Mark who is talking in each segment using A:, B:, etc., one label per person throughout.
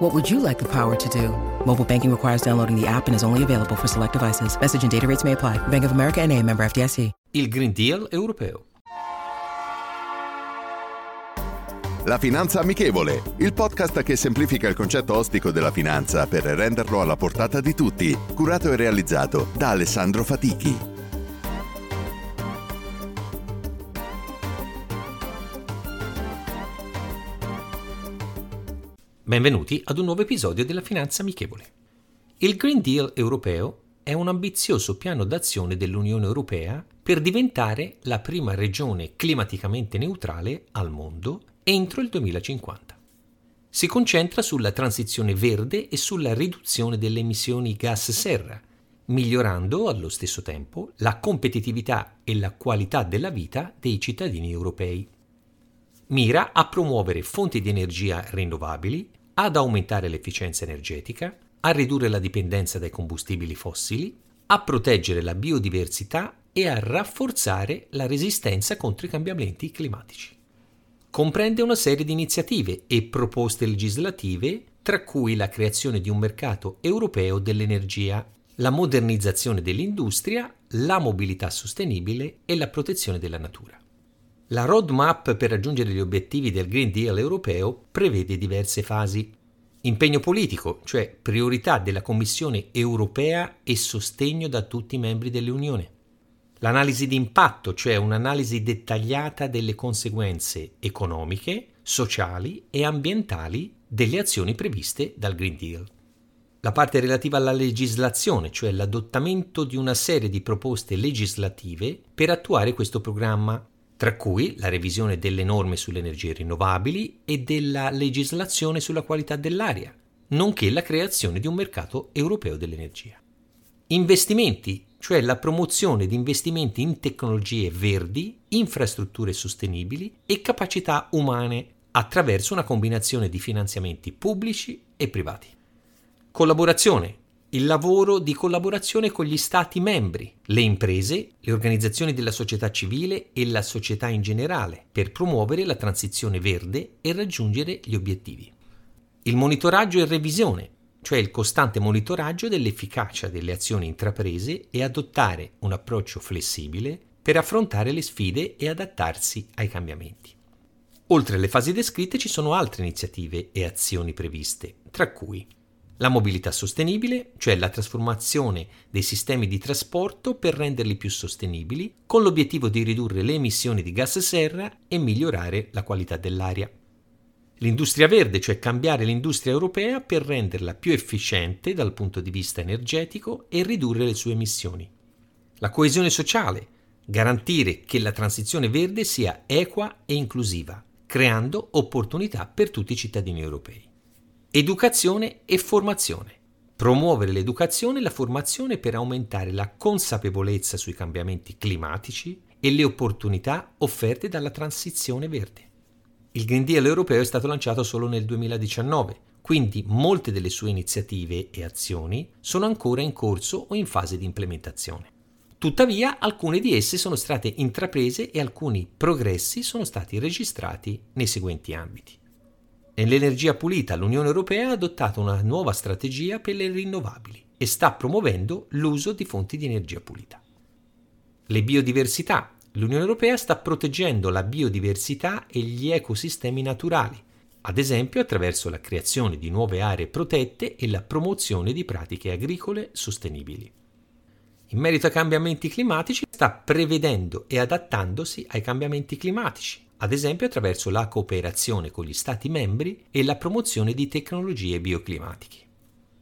A: What would you like the power to do? Mobile banking requires downloading the app and is only available for select devices. Message and data rates may apply. Bank of America and a member FDIC.
B: Il Green Deal europeo.
C: La Finanza Amichevole, il podcast che semplifica il concetto ostico della finanza per renderlo alla portata di tutti, curato e realizzato da Alessandro Fatichi.
B: Benvenuti ad un nuovo episodio della Finanza Amichevole. Il Green Deal europeo è un ambizioso piano d'azione dell'Unione Europea per diventare la prima regione climaticamente neutrale al mondo entro il 2050. Si concentra sulla transizione verde e sulla riduzione delle emissioni gas serra, migliorando allo stesso tempo la competitività e la qualità della vita dei cittadini europei. Mira a promuovere fonti di energia rinnovabili, ad aumentare l'efficienza energetica, a ridurre la dipendenza dai combustibili fossili, a proteggere la biodiversità e a rafforzare la resistenza contro i cambiamenti climatici. Comprende una serie di iniziative e proposte legislative, tra cui la creazione di un mercato europeo dell'energia, la modernizzazione dell'industria, la mobilità sostenibile e la protezione della natura. La roadmap per raggiungere gli obiettivi del Green Deal europeo prevede diverse fasi. Impegno politico, cioè priorità della Commissione europea e sostegno da tutti i membri dell'Unione. L'analisi di impatto, cioè un'analisi dettagliata delle conseguenze economiche, sociali e ambientali delle azioni previste dal Green Deal. La parte relativa alla legislazione, cioè l'adottamento di una serie di proposte legislative per attuare questo programma, tra cui la revisione delle norme sulle energie rinnovabili e della legislazione sulla qualità dell'aria, nonché la creazione di un mercato europeo dell'energia. Investimenti, cioè la promozione di investimenti in tecnologie verdi, infrastrutture sostenibili e capacità umane attraverso una combinazione di finanziamenti pubblici e privati. Collaborazione, il lavoro di collaborazione con gli Stati membri, le imprese, le organizzazioni della società civile e la società in generale per promuovere la transizione verde e raggiungere gli obiettivi. Il monitoraggio e revisione, cioè il costante monitoraggio dell'efficacia delle azioni intraprese e adottare un approccio flessibile per affrontare le sfide e adattarsi ai cambiamenti. Oltre alle fasi descritte ci sono altre iniziative e azioni previste, tra cui la mobilità sostenibile, cioè la trasformazione dei sistemi di trasporto per renderli più sostenibili, con l'obiettivo di ridurre le emissioni di gas serra e migliorare la qualità dell'aria. L'industria verde, cioè cambiare l'industria europea per renderla più efficiente dal punto di vista energetico e ridurre le sue emissioni. La coesione sociale, garantire che la transizione verde sia equa e inclusiva, creando opportunità per tutti i cittadini europei. Educazione e formazione. Promuovere l'educazione e la formazione per aumentare la consapevolezza sui cambiamenti climatici e le opportunità offerte dalla transizione verde. Il Green Deal europeo è stato lanciato solo nel 2019, quindi molte delle sue iniziative e azioni sono ancora in corso o in fase di implementazione. Tuttavia, alcune di esse sono state intraprese e alcuni progressi sono stati registrati nei seguenti ambiti. Nell'energia pulita l'Unione Europea ha adottato una nuova strategia per le rinnovabili e sta promuovendo l'uso di fonti di energia pulita. Le biodiversità. L'Unione Europea sta proteggendo la biodiversità e gli ecosistemi naturali, ad esempio attraverso la creazione di nuove aree protette e la promozione di pratiche agricole sostenibili. In merito ai cambiamenti climatici, sta prevedendo e adattandosi ai cambiamenti climatici, ad esempio attraverso la cooperazione con gli Stati membri e la promozione di tecnologie bioclimatiche.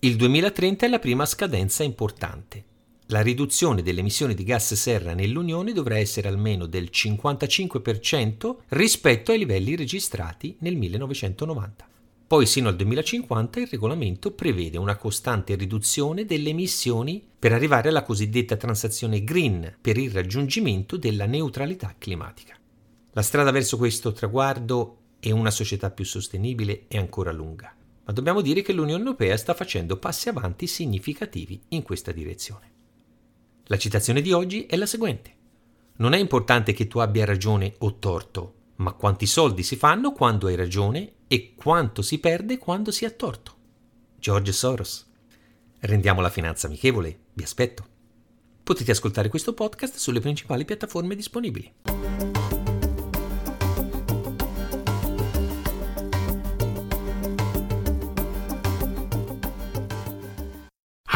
B: Il 2030 è la prima scadenza importante. La riduzione delle emissioni di gas serra nell'Unione dovrà essere almeno del 55% rispetto ai livelli registrati nel 1990. Poi sino al 2050 il regolamento prevede una costante riduzione delle emissioni per arrivare alla cosiddetta transazione green per il raggiungimento della neutralità climatica. La strada verso questo traguardo e una società più sostenibile è ancora lunga, ma dobbiamo dire che l'Unione Europea sta facendo passi avanti significativi in questa direzione. La citazione di oggi è la seguente. Non è importante che tu abbia ragione o torto, ma quanti soldi si fanno quando hai ragione e quanto si perde quando si ha torto. George Soros. Rendiamo la finanza amichevole, vi aspetto. Potete ascoltare questo podcast sulle principali piattaforme disponibili.